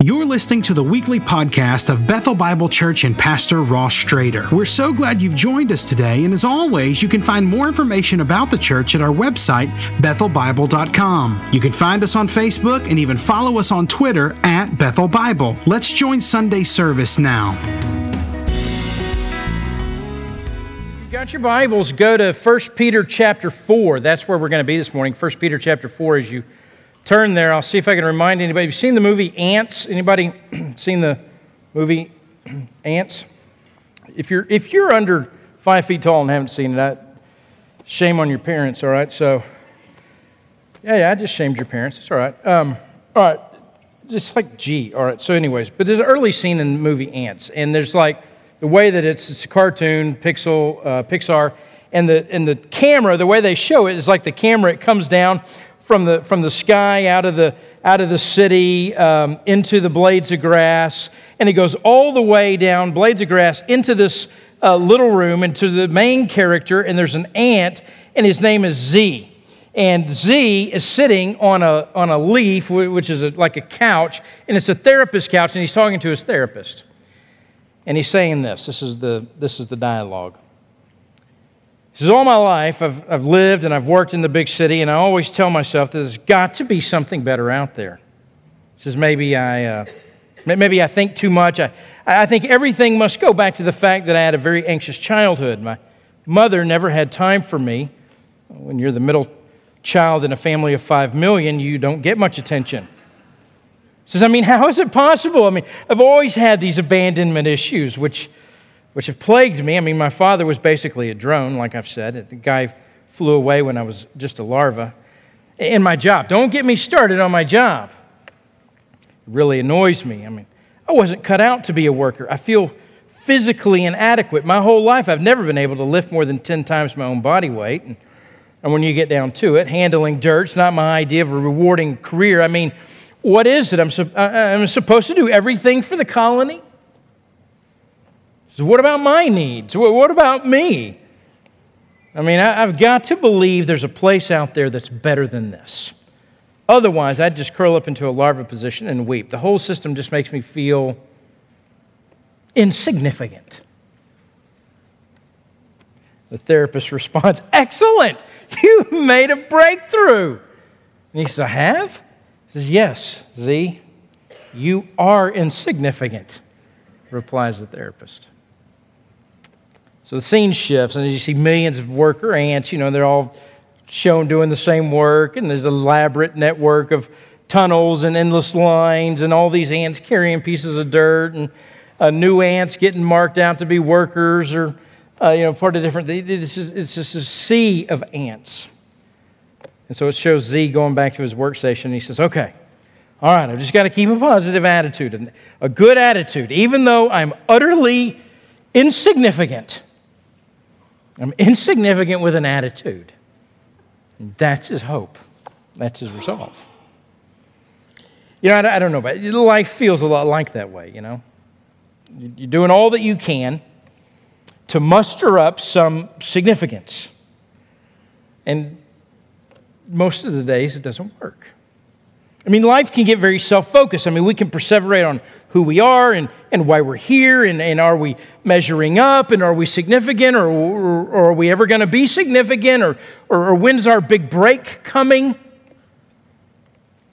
You're listening to the weekly podcast of Bethel Bible Church and Pastor Ross Strader. We're so glad you've joined us today, and as always, you can find more information about the church at our website, bethelbible.com. You can find us on Facebook and even follow us on Twitter at Bethel Bible. Let's join Sunday service now. You got your Bibles, go to 1 Peter chapter 4. That's where we're going to be this morning. 1 Peter chapter 4 as you turn there, I'll see if I can remind anybody. Have you seen the movie Antz? Anybody seen the movie Antz? If you're, if you're under five feet tall and haven't seen that, shame on your parents, all right? So, yeah, yeah, I just shamed your parents. It's all right. Um, all right, just like G, all right. So, anyways, but there's an early scene in the movie Antz, and there's like the way that it's, it's a cartoon, Pixel, uh, Pixar, and the, and the camera, the way they show it is like the camera, it comes down from the, from the sky out of the, out of the city um, into the blades of grass. And he goes all the way down, blades of grass, into this uh, little room, into the main character. And there's an ant, and his name is Z. And Z is sitting on a, on a leaf, which is a, like a couch, and it's a therapist couch, and he's talking to his therapist. And he's saying this this is the, this is the dialogue. Says, All my life, I've, I've lived and I've worked in the big city, and I always tell myself that there's got to be something better out there. He says, Maybe I, uh, maybe I think too much. I, I think everything must go back to the fact that I had a very anxious childhood. My mother never had time for me. When you're the middle child in a family of five million, you don't get much attention. Says, I mean, how is it possible? I mean, I've always had these abandonment issues, which which have plagued me. I mean, my father was basically a drone, like I've said. The guy flew away when I was just a larva. In my job, don't get me started on my job. It really annoys me. I mean, I wasn't cut out to be a worker. I feel physically inadequate. My whole life, I've never been able to lift more than 10 times my own body weight. And, and when you get down to it, handling dirt's not my idea of a rewarding career. I mean, what is it? I'm, I'm supposed to do everything for the colony? So, what about my needs? What about me? I mean, I've got to believe there's a place out there that's better than this. Otherwise, I'd just curl up into a larva position and weep. The whole system just makes me feel insignificant. The therapist responds, Excellent! You made a breakthrough. And he says, I have? He says, Yes, Z, you are insignificant, replies the therapist. So the scene shifts, and you see millions of worker ants. You know, they're all shown doing the same work, and there's an elaborate network of tunnels and endless lines, and all these ants carrying pieces of dirt, and uh, new ants getting marked out to be workers, or uh, you know, part of different. This is it's just a sea of ants. And so it shows Z going back to his workstation. He says, "Okay, all right, I've just got to keep a positive attitude, and a good attitude, even though I'm utterly insignificant." I'm insignificant with an attitude. That's his hope. That's his resolve. You know, I, don't know, but life feels a lot like that way, you know? You're doing all that you can to muster up some significance. And most of the days it doesn't work. I mean, life can get very self focused. I mean, we can perseverate on who we are and, and why we're here, and, and are we measuring up, and are we significant, or, or, or are we ever going to be significant, or, or, or when's our big break coming?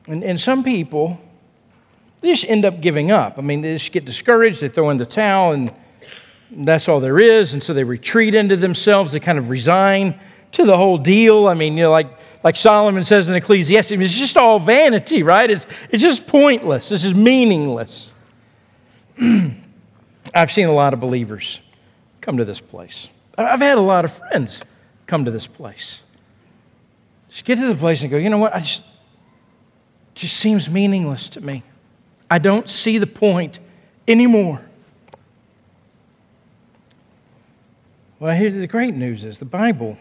And, and some people, they just end up giving up. I mean, they just get discouraged, they throw in the towel, and that's all there is, and so they retreat into themselves, they kind of resign to the whole deal. I mean, you know, like like Solomon says in Ecclesiastes, it's just all vanity, right? It's, it's just pointless. This is meaningless. I've seen a lot of believers come to this place. I've had a lot of friends come to this place. Just get to the place and go, you know what? I just just seems meaningless to me. I don't see the point anymore. Well, here's the great news is the Bible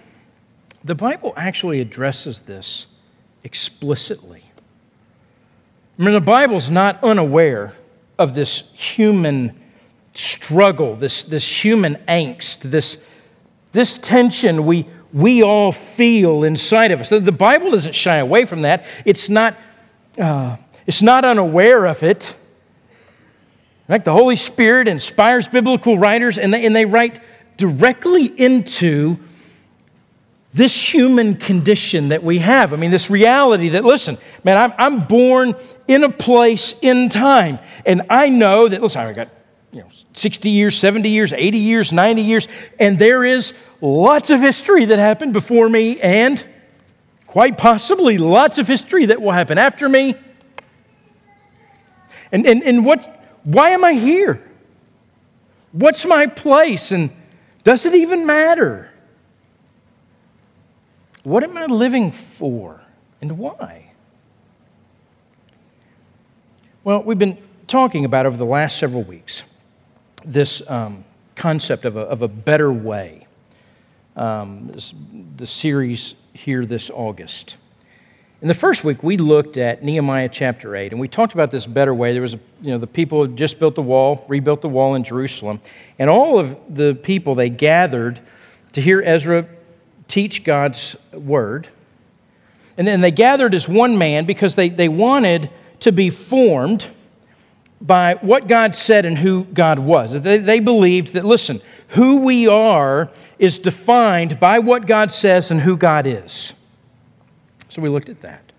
the Bible actually addresses this explicitly. I mean, the Bible's not unaware of this human struggle, this, this human angst, this, this tension we, we all feel inside of us. The Bible doesn't shy away from that. It's not, uh, it's not unaware of it. In fact, The Holy Spirit inspires biblical writers, and they, and they write directly into this human condition that we have. I mean, this reality that, listen, man, I'm, I'm born in a place in time. And I know that, listen, I've got you know, 60 years, 70 years, 80 years, 90 years, and there is lots of history that happened before me, and quite possibly lots of history that will happen after me. And, and, and what, why am I here? What's my place? And does it even matter? What am I living for and why? Well, we've been talking about over the last several weeks this um, concept of a, of a better way. Um, this, the series here this August. In the first week, we looked at Nehemiah chapter 8, and we talked about this better way. There was, a, you know, the people had just built the wall, rebuilt the wall in Jerusalem, and all of the people, they gathered to hear Ezra teach God's word. And then they gathered as one man because they, they wanted to be formed by what God said and who God was. They, they believed that, listen, who we are is defined by what God says and who God is. So we looked at that.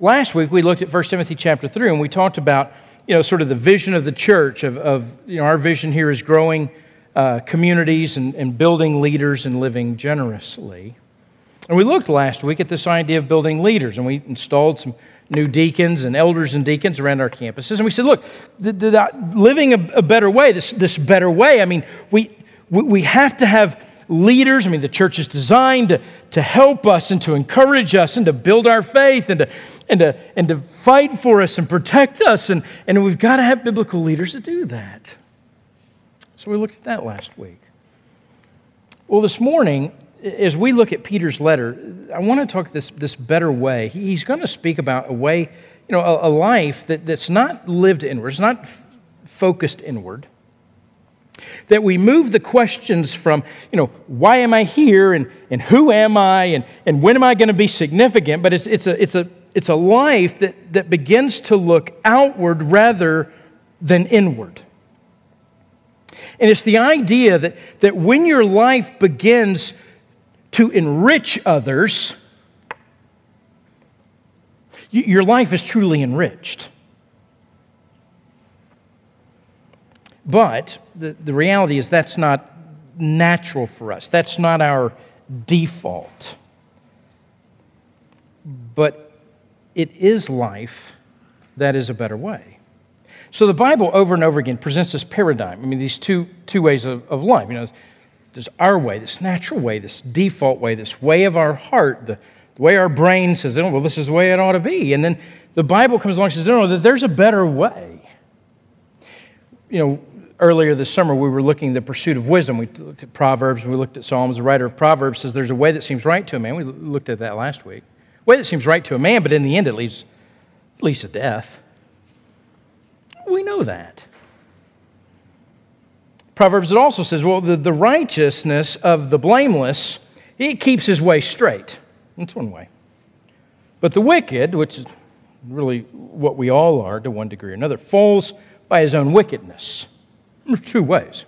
Last week we looked at 1 Timothy chapter 3 and we talked about, you know, sort of the vision of the church, of, of you know, our vision here is growing uh, communities and, and building leaders and living generously. And we looked last week at this idea of building leaders, and we installed some new deacons and elders and deacons around our campuses. And we said, look, the, the, living a, a, better way, this, this better way, I mean, we, we, we have to have leaders. I mean, the church is designed to, to help us and to encourage us and to build our faith and to, and to, and to fight for us and protect us. And, and we've got to have biblical leaders to do that. We looked at that last week. Well, this morning, as we look at Peter's letter, I want to talk this, this better way. He's going to speak about a way, you know, a, a life that, that's not lived inward, it's not f- focused inward. That we move the questions from, you know, why am I here and, and who am I and, and when am I going to be significant? But it's, it's, a, it's, a, it's a life that, that begins to look outward rather than inward. And it's the idea that, that when your life begins to enrich others, your life is truly enriched. But the, the reality is that's not natural for us. That's not our default. But it is life that is a better way. So the Bible over and over again presents this paradigm. I mean, these two, two ways of, of life. You know, there's our way, this natural way, this default way, this way of our heart, the, the way our brain says, oh, well, this is the way it ought to be. And then the Bible comes along and says, no, no, there's a better way. You know, earlier this summer we were looking at the pursuit of wisdom. We looked at Proverbs, we looked at Psalms. The writer of Proverbs says there's a way that seems right to a man. We looked at that last week. Way that seems right to a man, but in the end it leads, it leads to death. We know that. Proverbs, it also says, well, the, the righteousness of the blameless, it keeps his way straight. That's one way. But the wicked, which is really what we all are to one degree or another, falls by his own wickedness. There's two ways.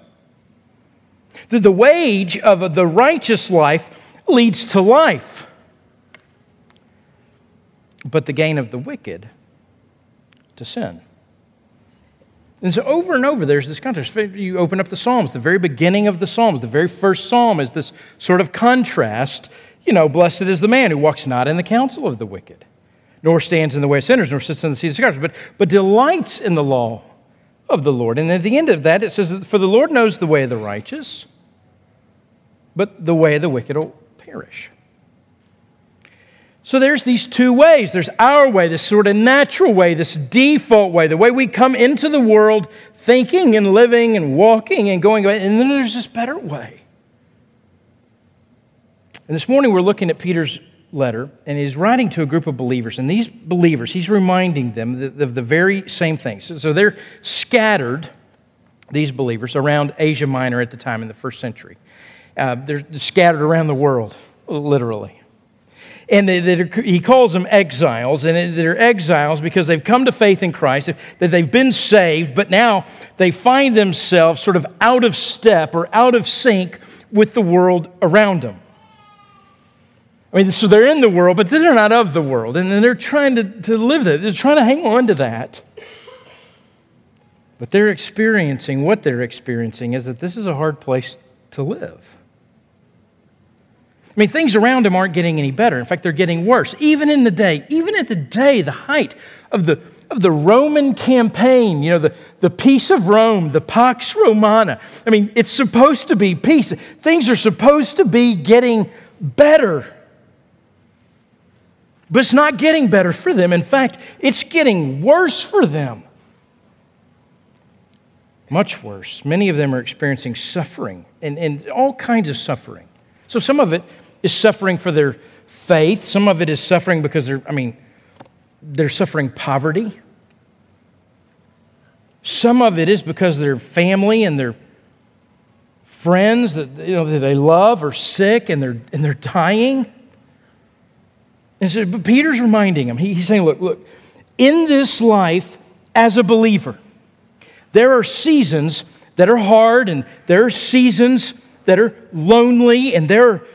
The, the wage of the righteous life leads to life, but the gain of the wicked to sin. And so over and over, there's this contrast. You open up the Psalms, the very beginning of the Psalms, the very first psalm is this sort of contrast. You know, blessed is the man who walks not in the counsel of the wicked, nor stands in the way of sinners, nor sits in the seat of scoffers, but, but delights in the law of the Lord. And at the end of that, it says, For the Lord knows the way of the righteous, but the way of the wicked will perish. So there's these two ways. There's our way, this sort of natural way, this default way, the way we come into the world thinking and living and walking and going, and then there's this better way. And this morning we're looking at Peter's letter, and he's writing to a group of believers. And these believers, he's reminding them of the very same things. So they're scattered, these believers, around Asia Minor at the time in the first century. Uh, they're scattered around the world, literally. And he calls them exiles, and they're exiles because they've come to faith in Christ, that they've been saved, but now they find themselves sort of out of step or out of sync with the world around them. I mean, so they're in the world, but they're not of the world, and they're trying to, to live that. They're trying to hang on to that. But they're experiencing what they're experiencing is that this is a hard place to live. I mean, things around them aren't getting any better. In fact, they're getting worse. Even in the day, even at the day, the height of the, of the Roman campaign, you know, the, the peace of Rome, the Pax Romana. I mean, it's supposed to be peace. Things are supposed to be getting better. But it's not getting better for them. In fact, it's getting worse for them. Much worse. Many of them are experiencing suffering and, and all kinds of suffering. So some of it is suffering for their faith, some of it is suffering because they're, I mean, they're suffering poverty. Some of it is because their family and their friends that, you know, that they love are sick and they're, and they're dying. And so, but Peter's reminding him, he, he's saying, look, look, in this life as a believer, there are seasons that are hard and there are seasons that are lonely and there are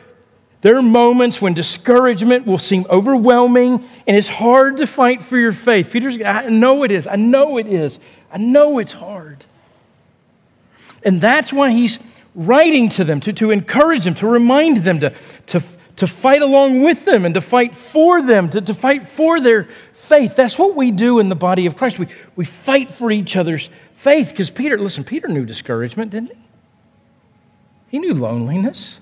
there are moments when discouragement will seem overwhelming and it's hard to fight for your faith. Peter's, I know it is. I know it is. I know it's hard. And that's why he's writing to them, to, to encourage them, to remind them, to, to, to fight along with them and to fight for them, to, to fight for their faith. That's what we do in the body of Christ. We, we fight for each other's faith because Peter, listen, Peter knew discouragement, didn't he? He knew loneliness.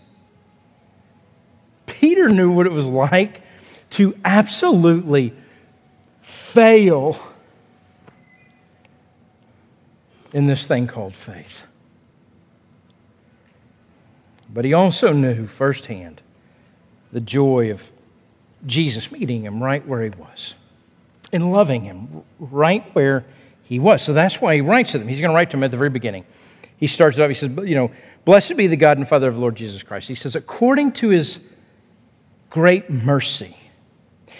Peter knew what it was like to absolutely fail in this thing called faith. But he also knew firsthand the joy of Jesus meeting him right where he was and loving him right where he was. So that's why he writes to them. He's going to write to them at the very beginning. He starts it off, he says, You know, blessed be the God and Father of the Lord Jesus Christ. He says, according to his great mercy.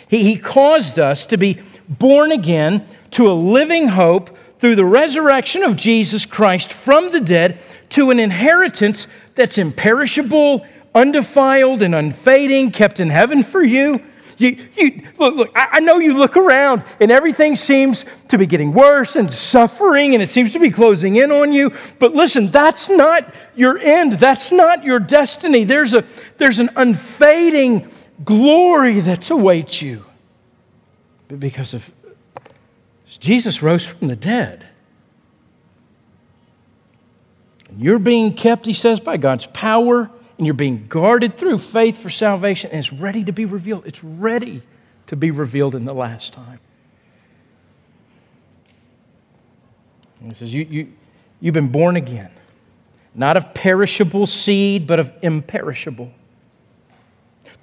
He, he caused us to be born again to a living hope through the resurrection of Jesus Christ from the dead to an inheritance that's imperishable, undefiled, and unfading, kept in heaven for you. You, you, look, look I, I know you look around and everything seems to be getting worse and suffering and it seems to be closing in on you. But listen, that's not your end. That's not your destiny. There's, a, there's an unfading glory that awaits you. But because of Jesus rose from the dead. And you're being kept, he says, by God's power, and you're being guarded through faith for salvation, and it's ready to be revealed. It's ready to be revealed in the last time. And he says, you, you, You've been born again, not of perishable seed, but of imperishable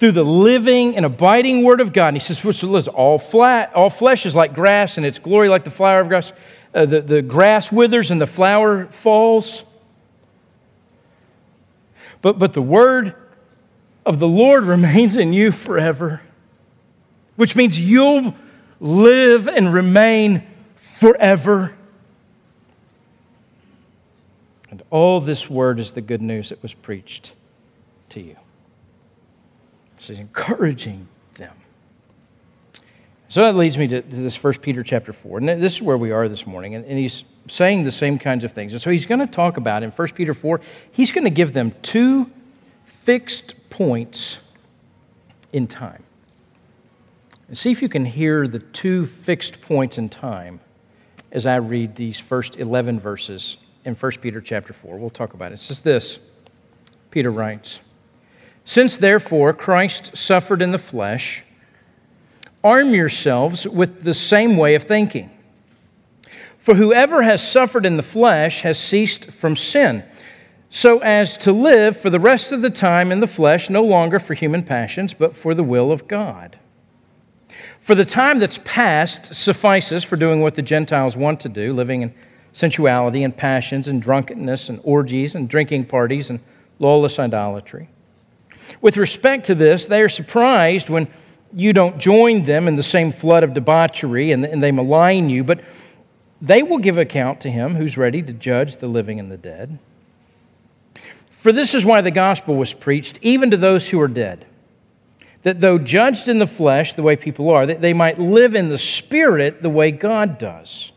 through the living and abiding word of God. And he says, listen, all, flat, all flesh is like grass, and its glory like the flower of grass. Uh, the, the grass withers and the flower falls. But, but the word of the Lord remains in you forever, which means you'll live and remain forever. And all this word is the good news that was preached to you. So he's encouraging them. So that leads me to, to this First Peter chapter 4. And this is where we are this morning. And, and he's saying the same kinds of things. And so he's going to talk about in First Peter 4, he's going to give them two fixed points in time. And see if you can hear the two fixed points in time as I read these first 11 verses in 1 Peter chapter 4. We'll talk about it. It says this Peter writes, since therefore Christ suffered in the flesh, arm yourselves with the same way of thinking. For whoever has suffered in the flesh has ceased from sin, so as to live for the rest of the time in the flesh, no longer for human passions, but for the will of God. For the time that's past suffices for doing what the Gentiles want to do, living in sensuality and passions and drunkenness and orgies and drinking parties and lawless idolatry. With respect to this, they are surprised when you don't join them in the same flood of debauchery and, and they malign you, but they will give account to him who's ready to judge the living and the dead. For this is why the gospel was preached, even to those who are dead, that though judged in the flesh the way people are, that they might live in the spirit the way God does.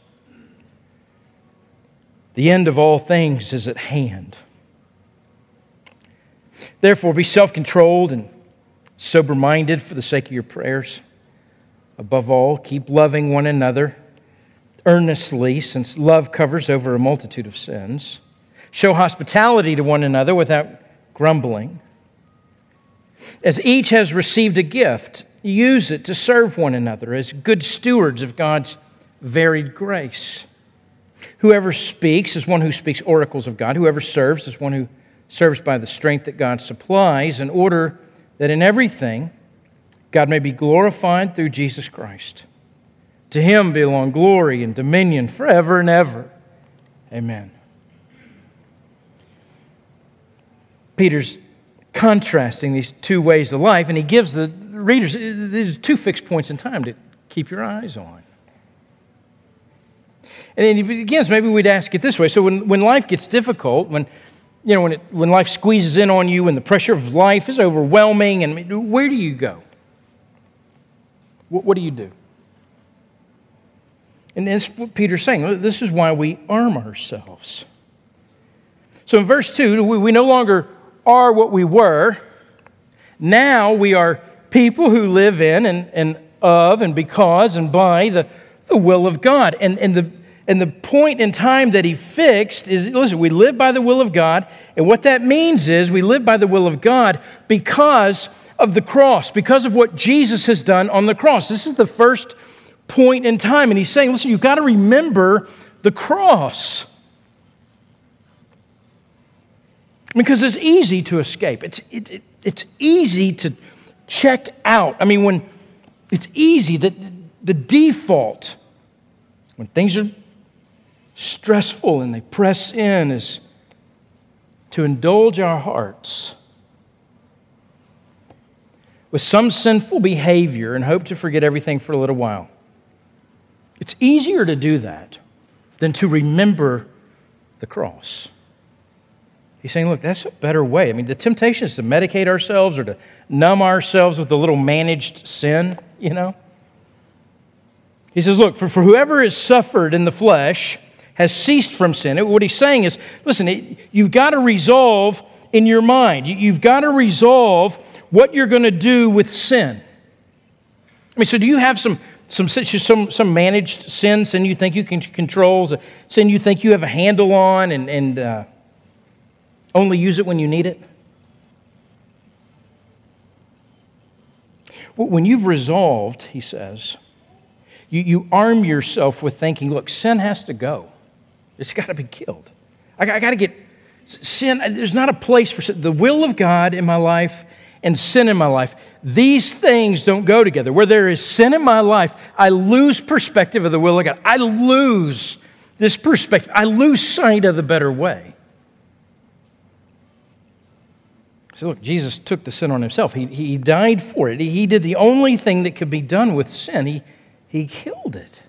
The end of all things is at hand. Therefore, be self controlled and sober minded for the sake of your prayers. Above all, keep loving one another earnestly, since love covers over a multitude of sins. Show hospitality to one another without grumbling. As each has received a gift, use it to serve one another as good stewards of God's varied grace. Whoever speaks is one who speaks oracles of God. Whoever serves is one who serves by the strength that God supplies, in order that in everything God may be glorified through Jesus Christ. To him belong glory and dominion forever and ever. Amen. Peter's contrasting these two ways of life, and he gives the readers these two fixed points in time to keep your eyes on. And then he begins, maybe we'd ask it this way. So when, when life gets difficult, when you know, when, it, when life squeezes in on you and the pressure of life is overwhelming, and where do you go? What, what do you do? And that's what Peter's saying. This is why we arm ourselves. So in verse 2, we, we no longer are what we were. Now we are people who live in and, and of and because and by the, the will of God. And, and, the, and the point in time that he fixed is listen, we live by the will of God. And what that means is we live by the will of God because of the cross, because of what Jesus has done on the cross. This is the first point in time. And he's saying, listen, you've got to remember the cross. Because it's easy to escape. It's, it, it, it's easy to check out. I mean, when it's easy that the default, when things are stressful and they press in, is to indulge our hearts with some sinful behavior and hope to forget everything for a little while. It's easier to do that than to remember the cross. He's saying, look, that's a better way. I mean, the temptation is to medicate ourselves or to numb ourselves with a little managed sin, you know? He says, look, for, for whoever has suffered in the flesh has ceased from sin. What he's saying is, listen, you've got to resolve in your mind, you, you've got to resolve what you're going to do with sin. I mean, so do you have some some, some, some managed sin, sin you think you can control, sin you think you have a handle on and, and uh, only use it when you need it? When you've resolved, he says, you, you arm yourself with thinking, look, sin has to go. It's got to be killed. I, I got to get sin. Uh, there's not a place for sin. The will of God in my life and sin in my life. These things don't go together. Where there is sin in my life, I lose perspective of the will of God. I lose this perspective. I lose sight of the better way. So, look, Jesus took the sin on himself. He, he died for it. He, he did the only thing that could be done with sin. He, he killed it.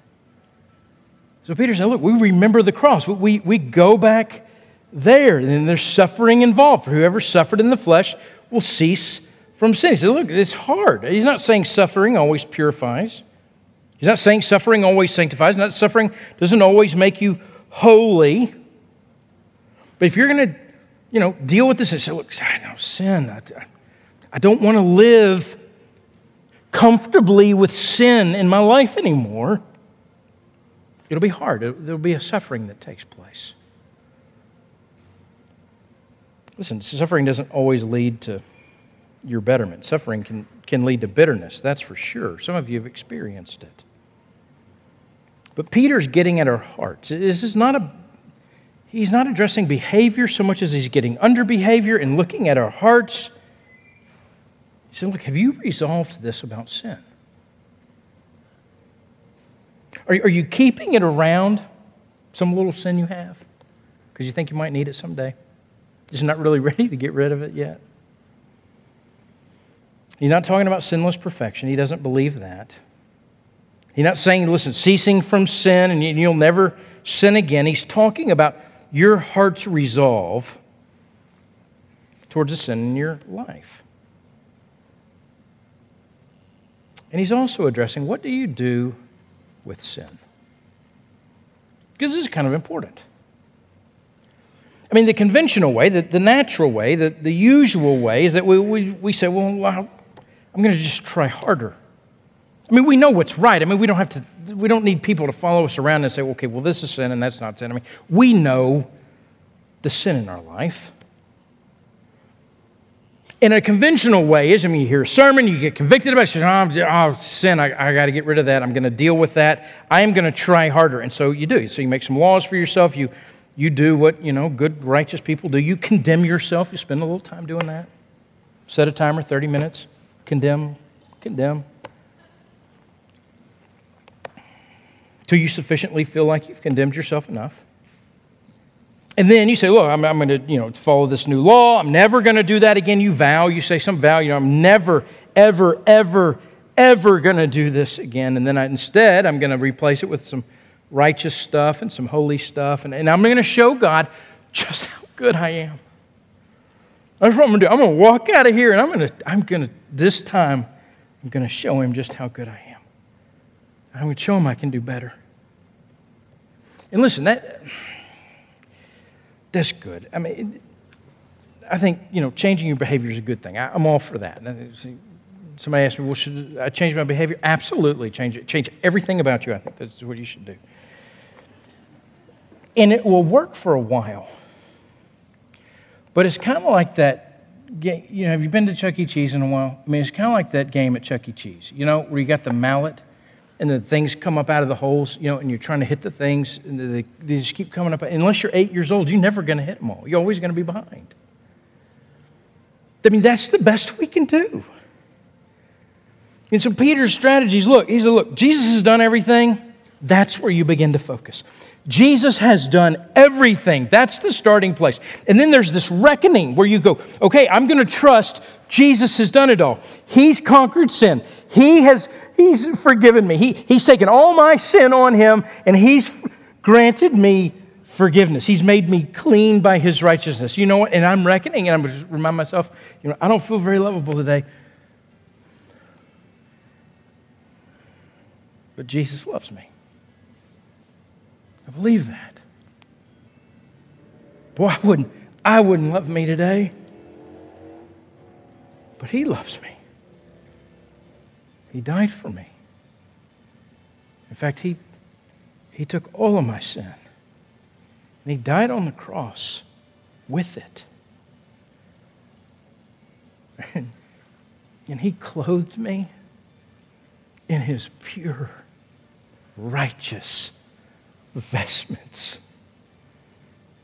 So Peter said, Look, we remember the cross. We, we go back there, and there's suffering involved. For whoever suffered in the flesh will cease from sin. He said, Look, it's hard. He's not saying suffering always purifies. He's not saying suffering always sanctifies. Not suffering doesn't always make you holy. But if you're going to, you know, deal with this and say, look, I know sin. I, I don't want to live comfortably with sin in my life anymore. It'll be hard. There'll be a suffering that takes place. Listen, suffering doesn't always lead to your betterment. Suffering can, can lead to bitterness, that's for sure. Some of you have experienced it. But Peter's getting at our hearts. This is not a he's not addressing behavior so much as he's getting under behavior and looking at our hearts. He said, Look, have you resolved this about sin? Are, are you keeping it around some little sin you have? Because you think you might need it someday? Just not really ready to get rid of it yet? He's not talking about sinless perfection. He doesn't believe that. He's not saying, listen, ceasing from sin and you'll never sin again. He's talking about your heart's resolve towards the sin in your life. And he's also addressing what do you do with sin? Because this is kind of important. I mean, the conventional way, the, the natural way, the, the usual way is that we, we, we say, well, I'm going to just try harder. I mean, we know what's right. I mean, we don't have to, we don't need people to follow us around and say, okay, well, this is sin and that's not sin. I mean, we know the sin in our life. In a conventional way is, I mean, you hear a sermon, you get convicted about it, you oh, oh sin, I, I got to get rid of that. I'm going to deal with that. I am going to try harder. And so you do. So you make some laws for yourself. You, you do what, you know, good, righteous people do. You condemn yourself. You spend a little time doing that. Set a timer, 30 minutes. Condemn, condemn. till you sufficiently feel like you've condemned yourself enough. And then you say, Look, I'm, I'm going to you know, follow this new law. I'm never going to do that again. You vow, you say some vow, you know, I'm never, ever, ever, ever going to do this again. And then I, instead, I'm going to replace it with some righteous stuff and some holy stuff. And, and I'm going to show God just how good I am. That's what I'm going to do. I'm going to walk out of here and I'm going to, I'm going to, this time, I'm going to show him just how good I am. I'm going to show him I can do better. And listen, that that's good. I mean, I think you know changing your behavior is a good thing. I, am all for that. Somebody asked me, "Well, should I change my behavior?" Absolutely, change it. Change everything about you. I think that's what you should do, and it will work for a while. But it's kind of like that. Game, you know, have you been to Chuck E. Cheese in a while? I mean, it's kind of like that game at Chuck E. Cheese. You know, where you got the mallet and the things come up out of the holes, you know, and you're trying to hit the things, and they, they just keep coming up. Unless you're eight years old, you're never going to hit them all. You're always going to be behind. I mean, that's the best we can do. And so Peter's strategies look, he said, look, Jesus has done everything. That's where you begin to focus. Jesus has done everything. That's the starting place. And then there's this reckoning where you go, okay, I'm going to trust Jesus has done it all. He's conquered sin. He has He's forgiven me. He, he's taken all my sin on him and he's granted me forgiveness. He's made me clean by his righteousness. You know what? And I'm reckoning and I'm just remind myself, you know, I don't feel very lovable today. But Jesus loves me. I believe that. Boy, I wouldn't, I wouldn't love me today. But he loves me. He died for me. In fact, he, he took all of my sin. And he died on the cross with it. And, and he clothed me in his pure, righteous vestments.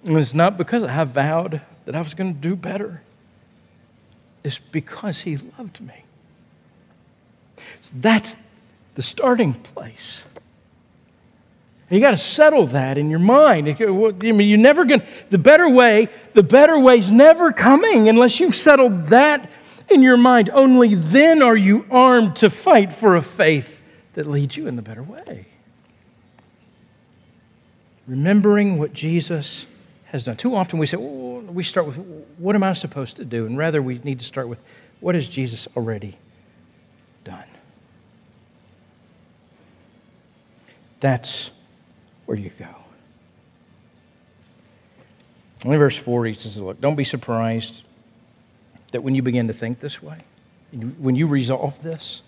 And it's not because I vowed that I was going to do better, it's because he loved me. So that's the starting place. And you got to settle that in your mind. I mean, you're never going. The better way, the better way's never coming unless you've settled that in your mind. Only then are you armed to fight for a faith that leads you in the better way. Remembering what Jesus has done. Too often we say, well, we start with, what am I supposed to do? And rather, we need to start with, what has Jesus already done? That's where you go. In verse 4, he says, Look, don't be surprised that when you begin to think this way, when you resolve this,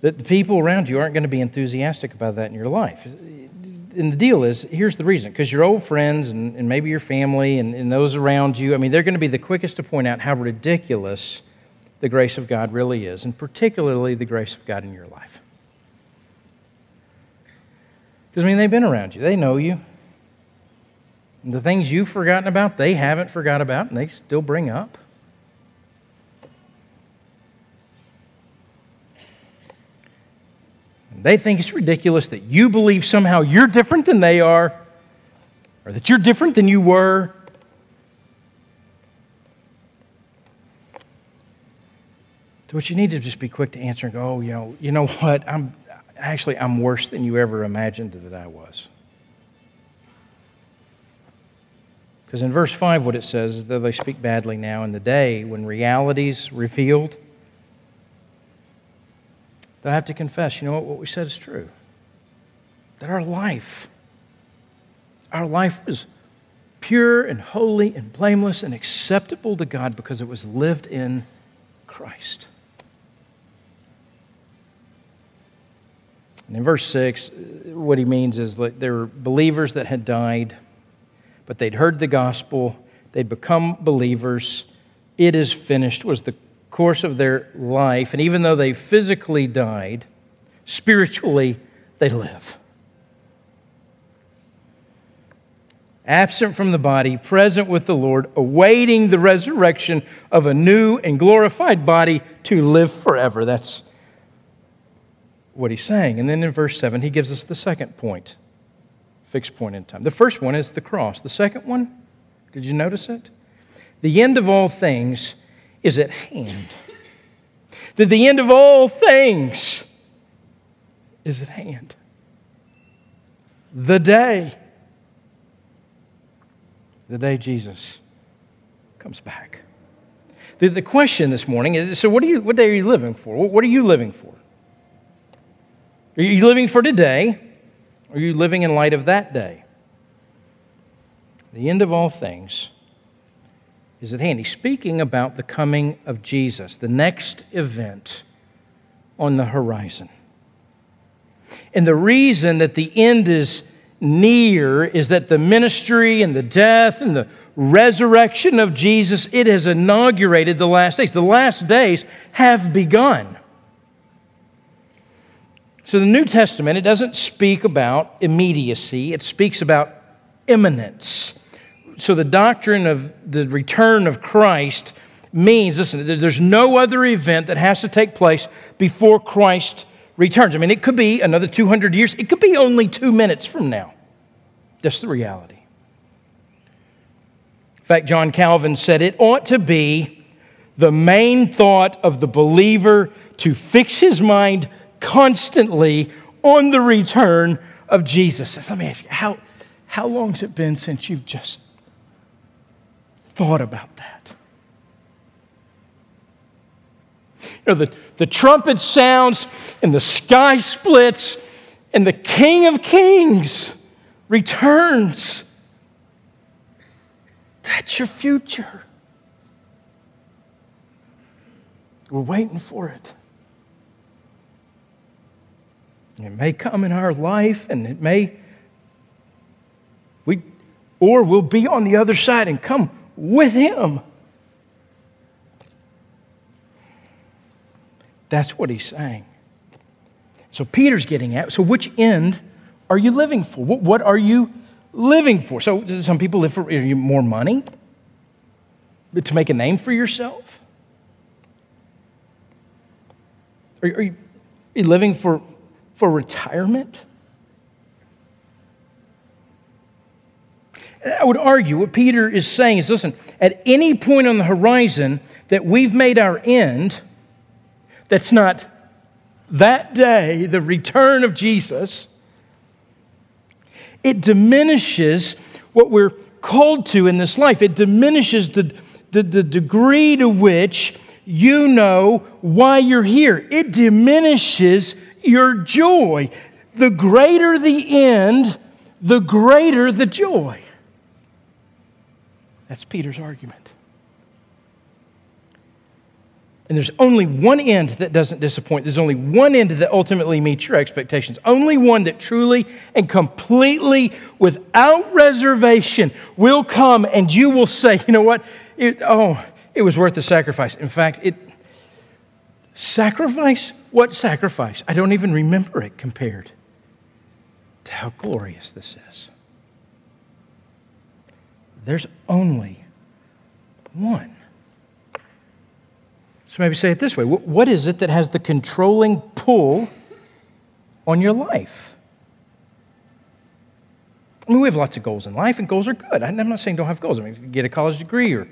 that the people around you aren't going to be enthusiastic about that in your life. And the deal is here's the reason because your old friends and, and maybe your family and, and those around you, I mean, they're going to be the quickest to point out how ridiculous the grace of God really is, and particularly the grace of God in your life. Because, I mean, they've been around you, they know you. And the things you've forgotten about, they haven't forgot about, and they still bring up. They think it's ridiculous that you believe somehow you're different than they are, or that you're different than you were. to which you need to just be quick to answer and go, oh, you know, you know what? I'm actually I'm worse than you ever imagined that I was. Because in verse 5, what it says is that they speak badly now in the day when reality's revealed. They'll have to confess, you know what, what we said is true. That our life, our life was pure and holy and blameless and acceptable to God because it was lived in Christ. And in verse 6, what he means is that there were believers that had died but they'd heard the gospel, they'd become believers. It is finished was the course of their life. And even though they physically died, spiritually they live. Absent from the body, present with the Lord, awaiting the resurrection of a new and glorified body to live forever. That's what he's saying. And then in verse 7, he gives us the second point fixed point in time. The first one is the cross. The second one, did you notice it? The end of all things is at hand. That the end of all things is at hand. The day, the day Jesus comes back. The, the question this morning is so, what, are you, what day are you living for? What are you living for? Are you living for today? Are you living in light of that day? The end of all things is at hand. He's speaking about the coming of Jesus, the next event on the horizon. And the reason that the end is near is that the ministry and the death and the resurrection of Jesus, it has inaugurated the last days. The last days have begun. So the New Testament, it doesn't speak about immediacy, it speaks about imminence. So the doctrine of the return of Christ means, listen, there's no other event that has to take place before Christ returns. I mean, it could be another 200 years, it could be only two minutes from now. That's the reality. In fact, John Calvin said it ought to be the main thought of the believer to fix his mind constantly on the return of Jesus. Let me ask you, how, how long has it been since you've just thought about that? You know, the, the trumpet sounds and the sky splits and the King of Kings returns. That's your future. We're waiting for it. It may come in our life and it may, we, or we'll be on the other side and come with Him. That's what he's saying. So Peter's getting at, so which end are you living for? What, what are you living for? So some people live for more money, to make a name for yourself? Are, are, you, are you living for, for retirement? I would argue what Peter is saying is listen, at any point on the horizon that we've made our end, that's not that day, the return of Jesus, it diminishes what we're called to in this life. It diminishes the, the, the degree to which you know why you're here. It diminishes your joy. The greater the end, the greater the joy. That's Peter's argument. And there's only one end that doesn't disappoint. There's only one end that ultimately meets your expectations. Only one that truly and completely, without reservation, will come and you will say, you know what? It, oh, it was worth the sacrifice. In fact, it sacrifice what sacrifice? I don't even remember it compared to how glorious this is. There's only one. So maybe say it this way What is it that has the controlling pull on your life? I mean, we have lots of goals in life, and goals are good. I'm not saying don't have goals. I mean, get a college degree or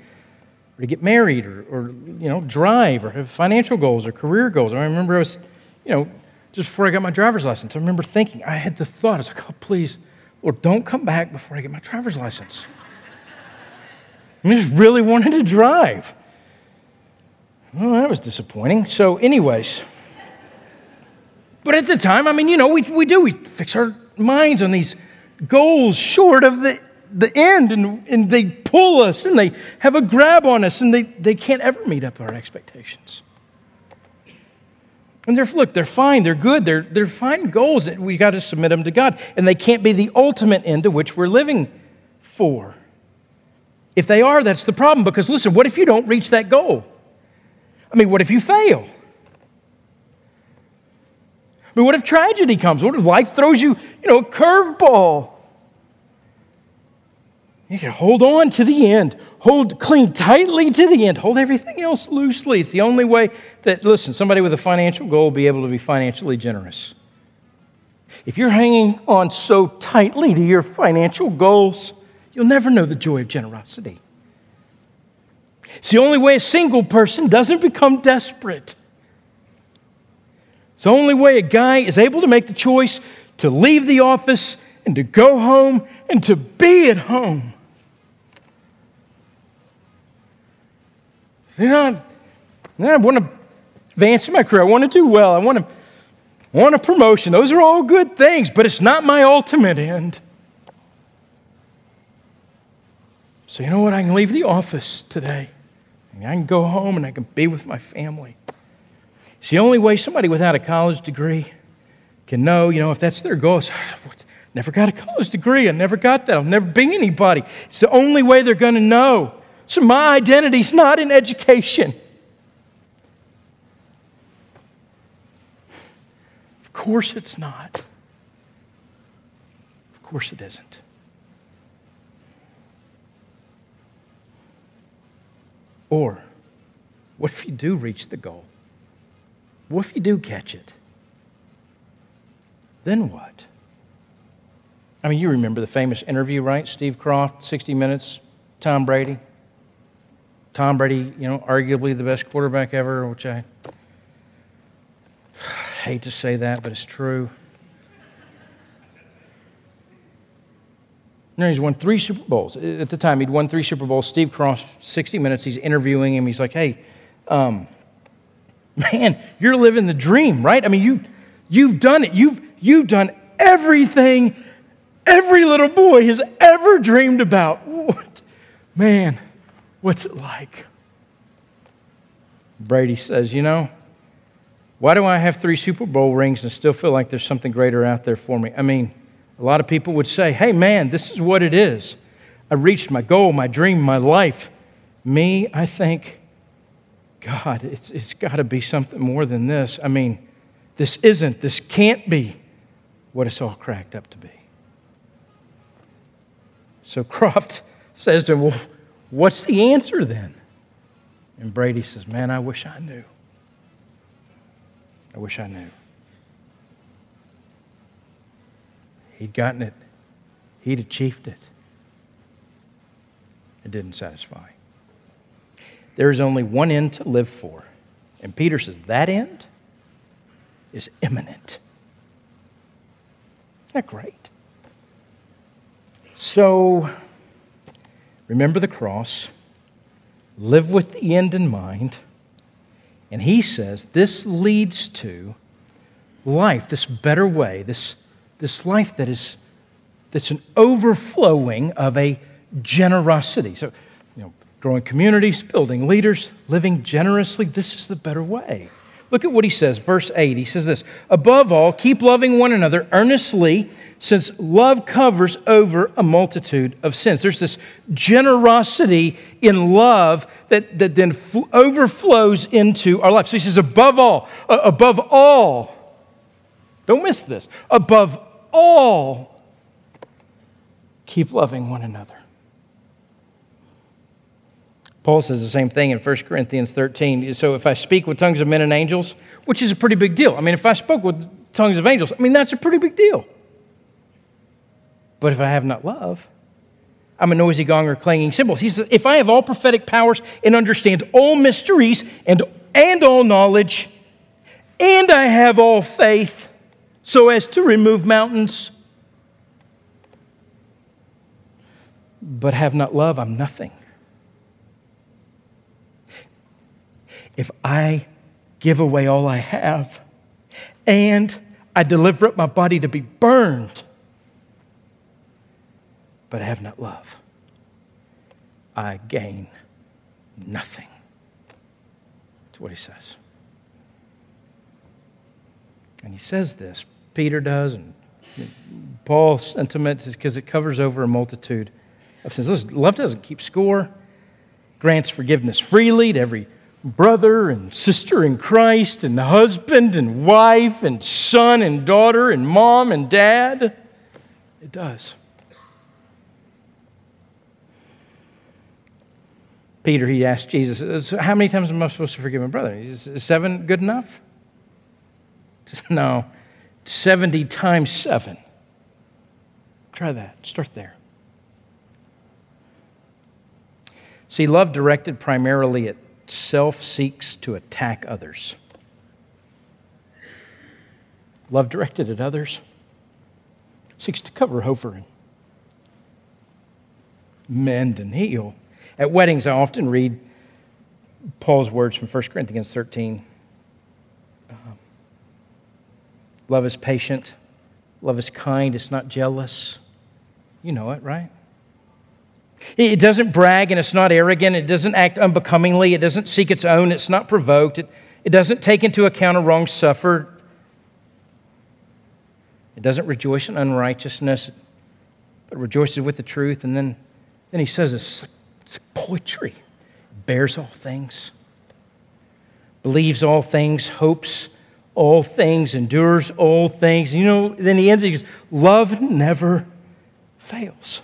or to get married or, or you know, drive or have financial goals or career goals. I remember I was, you know, just before I got my driver's license, I remember thinking, I had the thought, I was like, oh, please, Lord, don't come back before I get my driver's license. I just really wanted to drive. Well, that was disappointing. So, anyways, but at the time, I mean, you know, we, we do, we fix our minds on these goals short of the the end and, and they pull us and they have a grab on us and they, they can't ever meet up our expectations. And they're, look, they're fine, they're good, they're, they're fine goals. We got to submit them to God. And they can't be the ultimate end to which we're living for. If they are, that's the problem. Because listen, what if you don't reach that goal? I mean, what if you fail? I mean, what if tragedy comes? What if life throws you, you know, a curveball? You can hold on to the end. Hold, cling tightly to the end. Hold everything else loosely. It's the only way that, listen, somebody with a financial goal will be able to be financially generous. If you're hanging on so tightly to your financial goals, you'll never know the joy of generosity. It's the only way a single person doesn't become desperate. It's the only way a guy is able to make the choice to leave the office and to go home and to be at home. You know, I want to advance in my career. I want to do well. I want to I want a promotion. Those are all good things, but it's not my ultimate end. So, you know what? I can leave the office today. I can go home and I can be with my family. It's the only way somebody without a college degree can know, you know, if that's their goal. Never got a college degree. I never got that. I'll never be anybody. It's the only way they're going to know. So my identity's not in education. Of course it's not. Of course it isn't. Or, what if you do reach the goal? What if you do catch it? Then what? I mean, you remember the famous interview, right? Steve Kroft, 60 Minutes, Tom Brady. Tom Brady, you know, arguably the best quarterback ever, which I hate to say that, but it's true. No, he's won three Super Bowls. At the time, he'd won three Super Bowls. Steve Kroft, 60 Minutes, he's interviewing him. He's like, hey, um, man, you're living the dream, right? I mean, you, you've done it. You've, you've done everything every little boy has ever dreamed about. What? Man, What's it like? Brady says, You know, why do I have three Super Bowl rings and still feel like there's something greater out there for me? I mean, a lot of people would say, Hey, man, this is what it is. I reached my goal, my dream, my life. Me, I think, God, it's, it's got to be something more than this. I mean, this isn't, this can't be what it's all cracked up to be. So Kroft says to him, Well, What's the answer then? And Brady says, Man, I wish I knew. I wish I knew. He'd gotten it, he'd achieved it. It didn't satisfy. There is only one end to live for. And Peter says that end is imminent. Isn't that great? So, Remember the cross. Live with the end in mind. And he says this leads to life, this better way, this, this life that is that's an overflowing of a generosity. So, you know, growing communities, building leaders, living generously, this is the better way. Look at what he says, verse 8. He says this Above all, keep loving one another earnestly since love covers over a multitude of sins. There's this generosity in love that, that then overflows into our life. So he says, above all, uh, above all, don't miss this, above all, keep loving one another. Paul says the same thing in 1 Corinthians 13. So if I speak with tongues of men and angels, which is a pretty big deal. I mean, if I spoke with tongues of angels, I mean, that's a pretty big deal. But if I have not love, I'm a noisy gong or clanging cymbal. He says, if I have all prophetic powers and understand all mysteries and, and all knowledge, and I have all faith so as to remove mountains, but have not love, I'm nothing. If I give away all I have and I deliver up my body to be burned, but I have not love, I gain nothing. That's what he says. And he says this, Peter does, and Paul's is because it covers over a multitude of sins. Listen, love doesn't keep score, grants forgiveness freely to every brother and sister in Christ, and husband and wife, and son and daughter, and mom and dad. It does. Peter, he asked Jesus, How many times am I supposed to forgive my brother? Is seven good enough? No, 70 times seven. Try that. Start there. See, love directed primarily at self seeks to attack others. Love directed at others seeks to cover over and mend and heal. At weddings, I often read Paul's words from 1 Corinthians 13. Uh, love is patient, love is kind, it's not jealous. You know it, right? It doesn't brag and it's not arrogant. It doesn't act unbecomingly. It doesn't seek its own. It's not provoked. It, it doesn't take into account a wrong suffered. It doesn't rejoice in unrighteousness, but rejoices with the truth. And then, then he says it's it's poetry. Bears all things, believes all things, hopes all things, endures all things. You know, then he ends, he goes, Love never fails.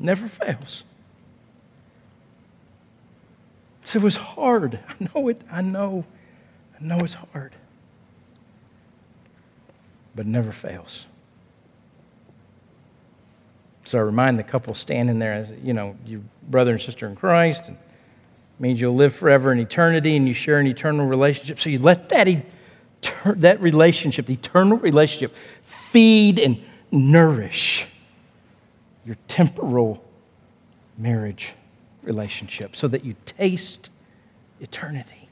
Never fails. So it was hard. I know it, I know, I know it's hard. But never fails. So I remind the couple standing there, as you know, you brother and sister in Christ, and means you'll live forever in eternity, and you share an eternal relationship. So you let that that relationship, the eternal relationship, feed and nourish your temporal marriage relationship, so that you taste eternity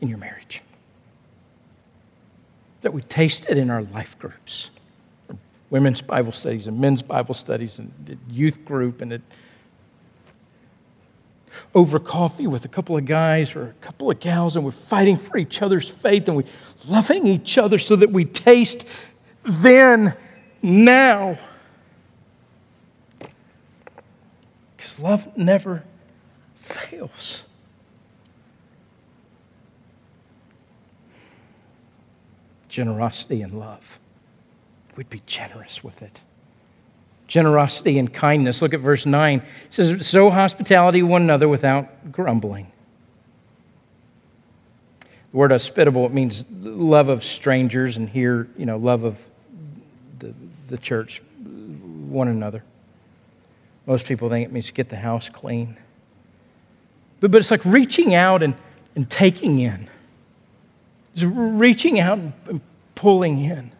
in your marriage. That we taste it in our life groups women's Bible studies and men's Bible studies and the youth group and it, over coffee with a couple of guys or a couple of gals and we're fighting for each other's faith and we're loving each other so that we taste then, now. Love never fails. Generosity and love we'd be generous with it. Generosity and kindness. Look at verse 9. It says, Sow hospitality one another without grumbling. The word hospitable, it means love of strangers, and here, you know, love of the, the church, one another. Most people think it means to get the house clean. But, but it's like reaching out and, and taking in. It's reaching out and pulling in.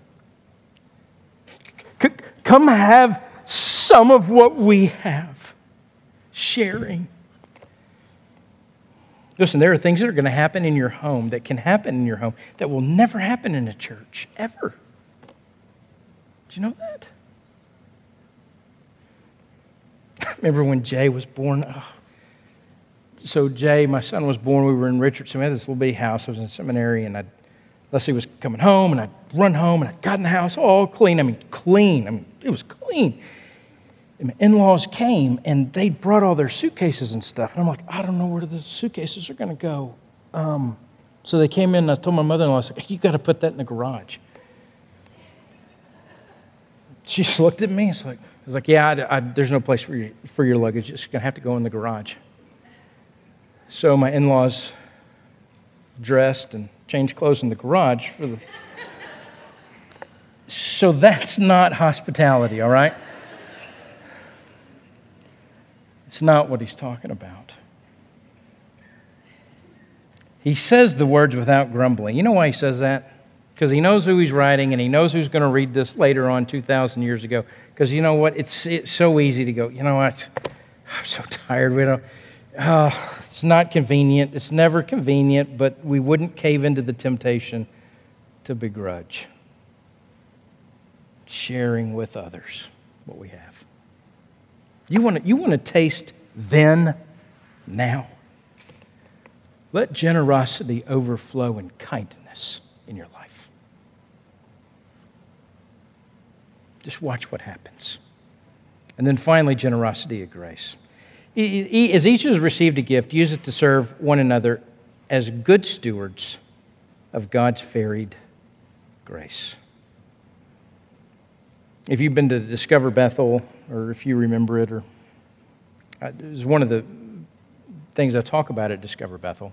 Come have some of what we have. Sharing. Listen, there are things that are going to happen in your home that can happen in your home that will never happen in a church, ever. Do you know that? Remember when Jay was born? Oh. So, Jay, my son was born. We were in Richardson. We had this little bitty house. I was in seminary, and I'd Leslie was coming home, and I'd run home, and I got in the house all clean. I mean, clean. I mean, it was clean. And my in laws came, and they brought all their suitcases and stuff. And I'm like, I don't know where the suitcases are going to go. Um, so they came in, and I told my mother in law, I said, You got to put that in the garage. She just looked at me. It's like, I was like, Yeah, I, I, there's no place for your, for your luggage. It's going to have to go in the garage. So my in laws dressed and changed clothes in the garage for the So that's not hospitality, all right? It's not what he's talking about. He says the words without grumbling. You know why he says that? Because he knows who he's writing and he knows who's going to read this later on 2,000 years ago. Because you know what? It's, it's so easy to go, you know what? I'm so tired. We don't, oh, it's not convenient. It's never convenient, but we wouldn't cave into the temptation to begrudge. Sharing with others what we have. You want to, you want to taste then, now? Let generosity overflow in kindness in your life. Just watch what happens. And then finally, generosity of grace. As each has received a gift, use it to serve one another as good stewards of God's varied grace. If you've been to Discover Bethel, or if you remember it, or uh, it was one of the things I talk about at Discover Bethel,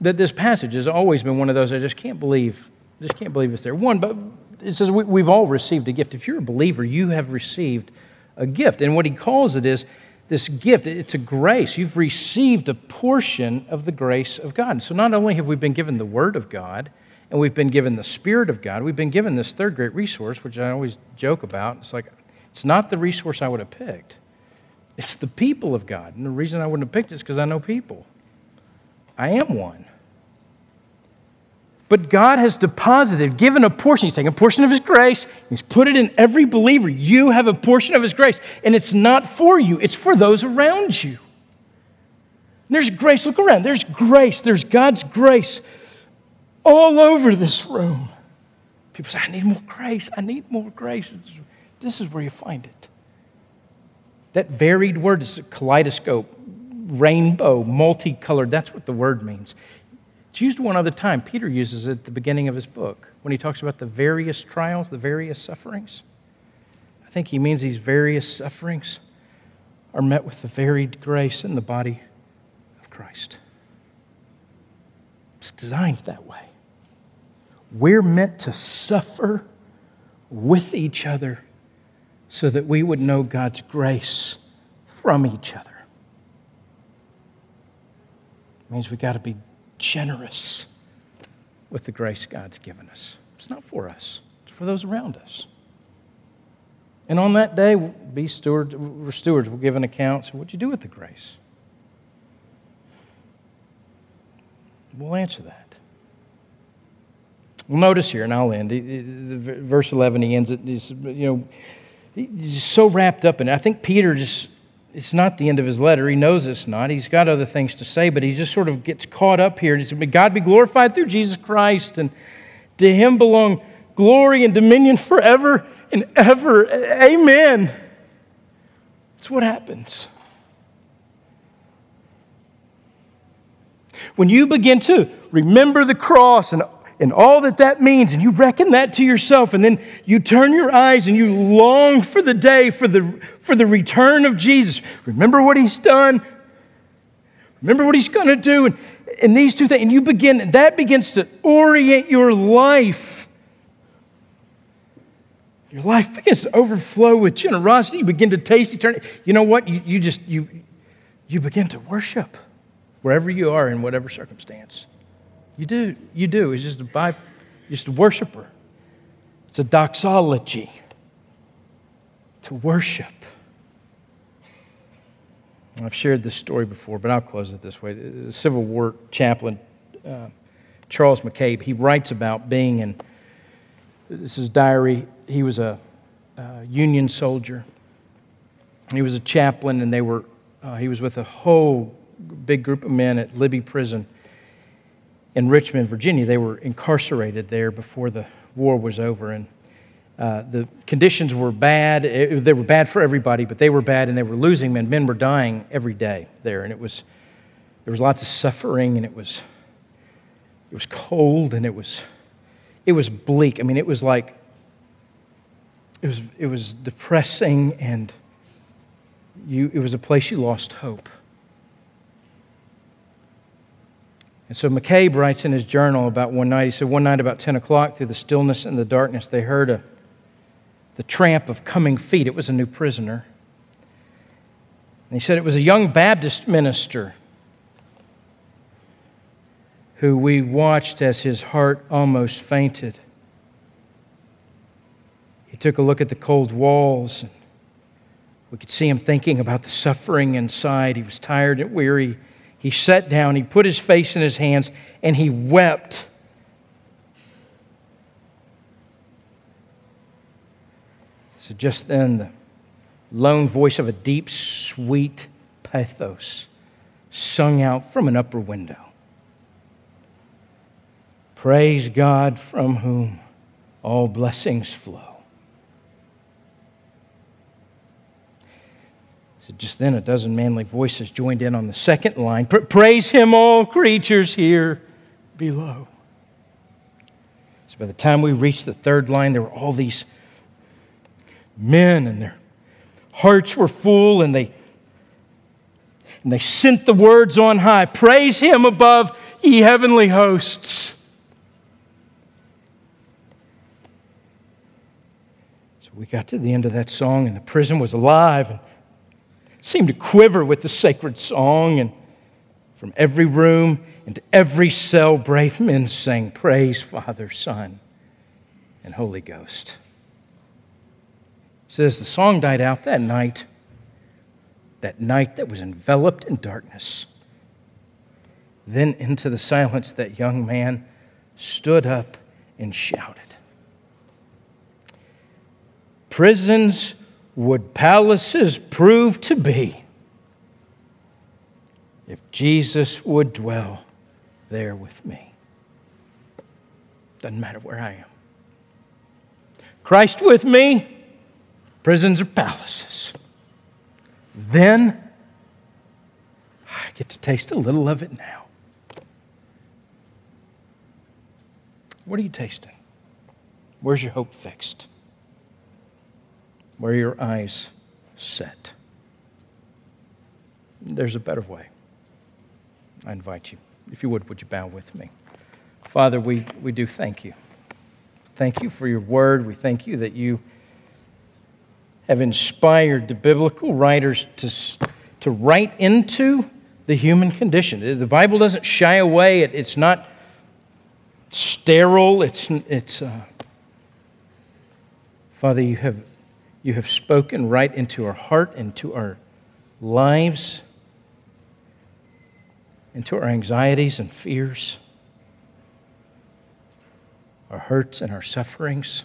that this passage has always been one of those I just can't believe, just can't believe it's there. One, but it says we, we've all received a gift. If you're a believer, you have received a gift. And what he calls it is this gift, it's a grace. You've received a portion of the grace of God. So not only have we been given the Word of God, and we've been given the Spirit of God, we've been given this third great resource, which I always joke about. It's like, it's not the resource I would have picked, it's the people of God. And the reason I wouldn't have picked it is because I know people. I am one. But God has deposited, given a portion. He's taken a portion of His grace, He's put it in every believer. You have a portion of His grace, and it's not for you, it's for those around you. And there's grace. Look around. There's grace. There's God's grace all over this room. People say, I need more grace. I need more grace. This is where you find it. That varied word is a kaleidoscope, rainbow, multicolored. That's what the word means. It's used one other time. Peter uses it at the beginning of his book when he talks about the various trials, the various sufferings. I think he means these various sufferings are met with the varied grace in the body of Christ. It's designed that way. We're meant to suffer with each other so that we would know God's grace from each other. It means we got to be generous with the grace God's given us. It's not for us, it's for those around us. And on that day, be stewards, we're stewards. We'll give an account. So, what'd you do with the grace? We'll answer that. Well, notice here, and I'll end. Verse 11, he ends it. You know, he's so wrapped up in it. I think Peter just it's not the end of his letter. He knows it's not. He's got other things to say, but he just sort of gets caught up here. And he says, May God be glorified through Jesus Christ, and to him belong glory and dominion forever and ever. Amen. That's what happens. When you begin to remember the cross and and all that that means, and you reckon that to yourself, and then you turn your eyes and you long for the day, for the, for the return of Jesus. Remember what he's done. Remember what he's going to do. And, and these two things, and you begin, and that begins to orient your life. Your life begins to overflow with generosity. You begin to taste eternity. You know what? You, you just, you, you begin to worship wherever you are in whatever circumstance. You do. You do. It's just a, by, just a worshiper. It's a doxology to worship. I've shared this story before, but I'll close it this way. The Civil War chaplain, uh, Charles McCabe, he writes about being in this is diary. He was a, a Union soldier. He was a chaplain, and they were. Uh, he was with a whole big group of men at Libby Prison in Richmond, Virginia. They were incarcerated there before the war was over. And uh, the conditions were bad. It, they were bad for everybody, but they were bad and they were losing men. Men were dying every day there. And it was, there was lots of suffering and it was, it was cold and it was, it was bleak. I mean, it was like, it was, it was depressing and you, it was a place you lost hope. And so McCabe writes in his journal about one night, he said, One night about 10 o'clock, through the stillness and the darkness, they heard a, the tramp of coming feet. It was a new prisoner. And he said it was a young Baptist minister who we watched as his heart almost fainted. He took a look at the cold walls. And we could see him thinking about the suffering inside. He was tired and weary. He sat down, he put his face in his hands, and he wept. So just then, the lone voice of a deep, sweet pathos sung out from an upper window. Praise God from whom all blessings flow. So just then, a dozen manly voices joined in on the second line Praise Him, all creatures here below. So by the time we reached the third line, there were all these men, and their hearts were full, and they and they sent the words on high Praise Him above, ye heavenly hosts. So we got to the end of that song, and the prison was alive and seemed to quiver with the sacred song. And from every room and every cell, brave men sang, Praise Father, Son, and Holy Ghost. So as the song died out that night, that night that was enveloped in darkness, then into the silence, that young man stood up and shouted. Prisons would palaces prove to be if Jesus would dwell there with me? Doesn't matter where I am. Christ with me, prisons or palaces. Then I get to taste a little of it now. What are you tasting? Where's your hope fixed? Where your eyes set. There's a better way. I invite you. If you would, would you bow with me? Father, we, we do thank you. Thank you for your word. We thank you that you have inspired the biblical writers to, to write into the human condition. The Bible doesn't shy away, it, it's not sterile. It's, it's uh, Father, you have you have spoken right into our heart, into our lives, into our anxieties and fears, our hurts and our sufferings.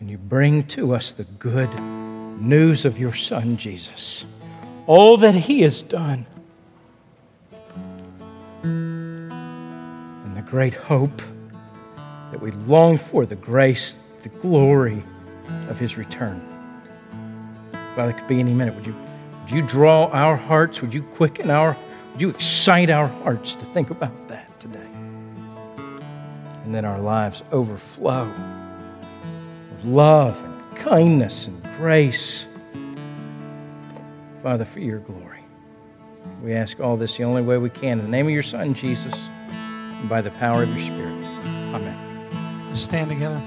And you bring to us the good news of your Son, Jesus, all that He has done, and the great hope that we long for the grace, the glory of his return. Father, it could be any minute. Would you, would you draw our hearts? Would you quicken our, would you excite our hearts to think about that today? And then our lives overflow with love and kindness and grace. Father, for your glory. We ask all this the only way we can. In the name of your Son, Jesus, and by the power of your Spirit. Amen stand together.